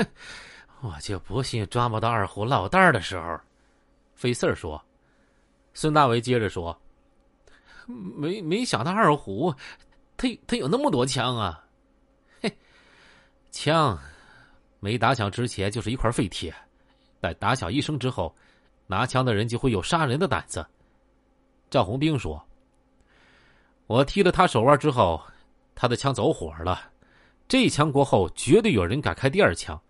我就不信抓不到二虎落袋的时候。费四儿说。孙大为接着说：“没没想到二虎，他他有那么多枪啊！嘿，枪没打响之前就是一块废铁，但打响一声之后，拿枪的人就会有杀人的胆子。”赵红兵说：“我踢了他手腕之后，他的枪走火了。这一枪过后，绝对有人敢开第二枪。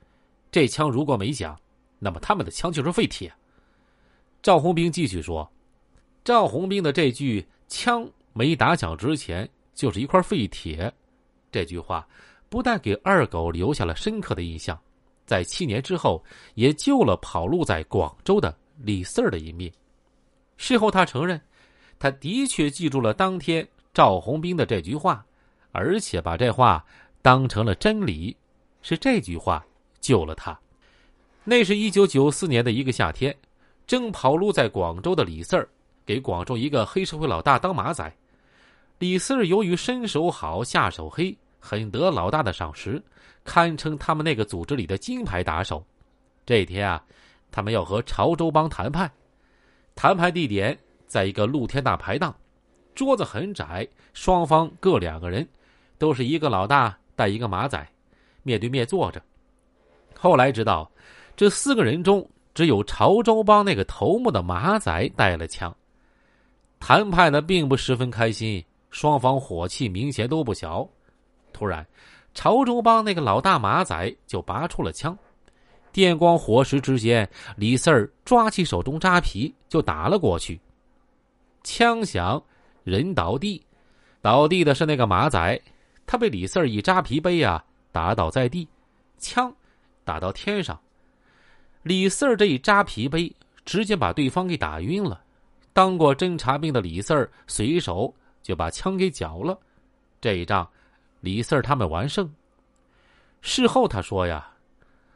这枪如果没响，那么他们的枪就是废铁。”赵红兵继续说。赵红兵的这句“枪没打响之前就是一块废铁”，这句话不但给二狗留下了深刻的印象，在七年之后也救了跑路在广州的李四儿的一命。事后他承认，他的确记住了当天赵红兵的这句话，而且把这话当成了真理。是这句话救了他。那是一九九四年的一个夏天，正跑路在广州的李四儿。给广州一个黑社会老大当马仔，李四儿由于身手好、下手黑，很得老大的赏识，堪称他们那个组织里的金牌打手。这一天啊，他们要和潮州帮谈判，谈判地点在一个露天大排档，桌子很窄，双方各两个人，都是一个老大带一个马仔，面对面坐着。后来知道，这四个人中只有潮州帮那个头目的马仔带了枪。谈判的并不十分开心，双方火气明显都不小。突然，潮州帮那个老大马仔就拔出了枪，电光火石之间，李四儿抓起手中扎皮就打了过去。枪响，人倒地，倒地的是那个马仔，他被李四儿一扎皮背啊打倒在地，枪打到天上，李四儿这一扎皮背直接把对方给打晕了。当过侦察兵的李四儿随手就把枪给缴了，这一仗，李四儿他们完胜。事后他说呀：“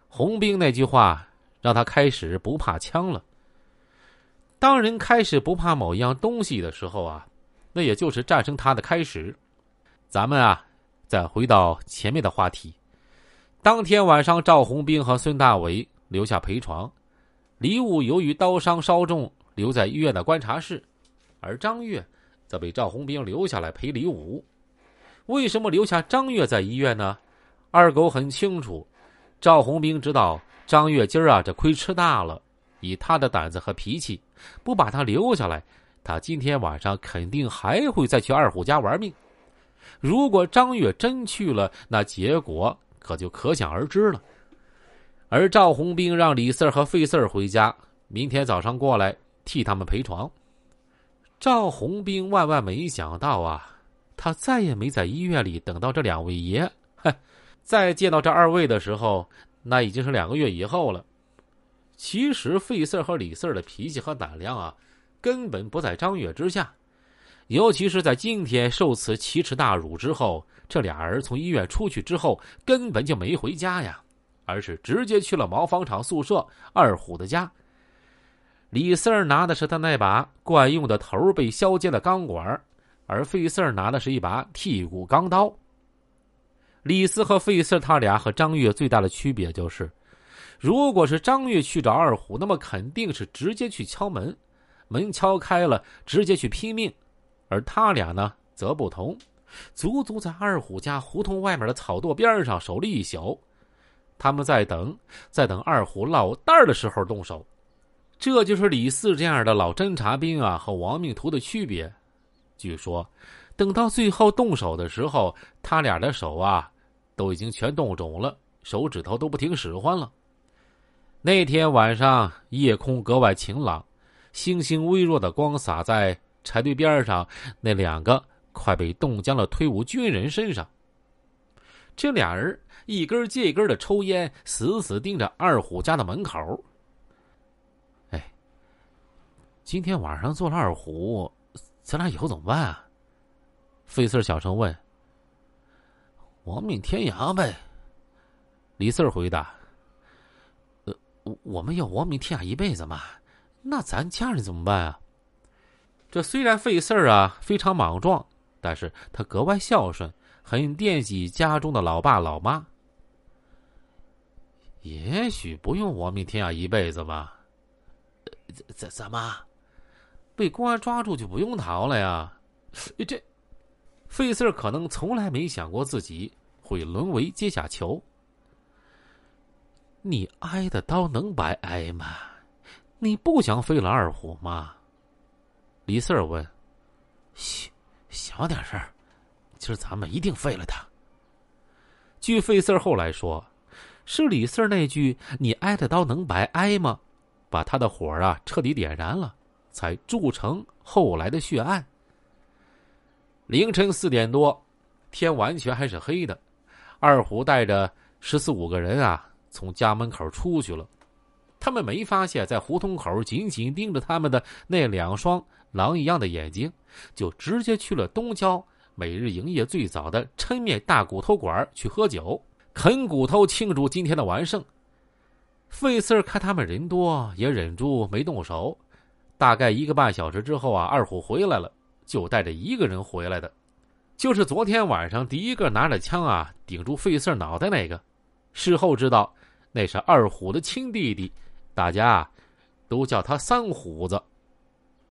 红兵那句话让他开始不怕枪了。当人开始不怕某一样东西的时候啊，那也就是战胜他的开始。”咱们啊，再回到前面的话题。当天晚上，赵红兵和孙大伟留下陪床，李武由于刀伤稍重。留在医院的观察室，而张月则被赵红兵留下来陪李武。为什么留下张月在医院呢？二狗很清楚，赵红兵知道张月今儿啊这亏吃大了。以他的胆子和脾气，不把他留下来，他今天晚上肯定还会再去二虎家玩命。如果张月真去了，那结果可就可想而知了。而赵红兵让李四和费四回家，明天早上过来。替他们陪床。赵红兵万万没想到啊，他再也没在医院里等到这两位爷。哼，再见到这二位的时候，那已经是两个月以后了。其实费四和李四的脾气和胆量啊，根本不在张月之下。尤其是在今天受此奇耻大辱之后，这俩人从医院出去之后，根本就没回家呀，而是直接去了毛纺厂宿舍二虎的家。李四儿拿的是他那把惯用的头被削尖的钢管，而费四儿拿的是一把剔骨钢刀。李四和费四他俩和张月最大的区别就是，如果是张月去找二虎，那么肯定是直接去敲门，门敲开了直接去拼命；而他俩呢则不同，足足在二虎家胡同外面的草垛边上守了一宿，他们在等，在等二虎落袋的时候动手。这就是李四这样的老侦察兵啊和亡命徒的区别。据说，等到最后动手的时候，他俩的手啊都已经全冻肿了，手指头都不听使唤了。那天晚上，夜空格外晴朗，星星微弱的光洒在柴堆边上那两个快被冻僵了退伍军人身上。这俩人一根接一根的抽烟，死死盯着二虎家的门口。哎今天晚上做了二虎，咱俩以后怎么办啊？费四小声问。亡命天涯呗。李四回答。呃，我们要亡命天涯一辈子嘛？那咱家人怎么办啊？这虽然费四儿啊非常莽撞，但是他格外孝顺，很惦记家中的老爸老妈。也许不用亡命天涯一辈子吧。怎怎怎么？被公安抓住就不用逃了呀？这费四儿可能从来没想过自己会沦为阶下囚。你挨的刀能白挨吗？你不想废了二虎吗？李四儿问。嘘，小点声今儿咱们一定废了他。据费四儿后来说，是李四儿那句“你挨的刀能白挨吗”，把他的火啊彻底点燃了，才铸成后来的血案。凌晨四点多，天完全还是黑的，二虎带着十四五个人啊，从家门口出去了。他们没发现，在胡同口紧紧盯着他们的那两双狼一样的眼睛，就直接去了东郊每日营业最早的抻面大骨头馆去喝酒、啃骨头，庆祝今天的完胜。费四儿看他们人多，也忍住没动手。大概一个半小时之后啊，二虎回来了。就带着一个人回来的，就是昨天晚上第一个拿着枪啊顶住费四儿脑袋那个。事后知道，那是二虎的亲弟弟，大家都叫他三虎子。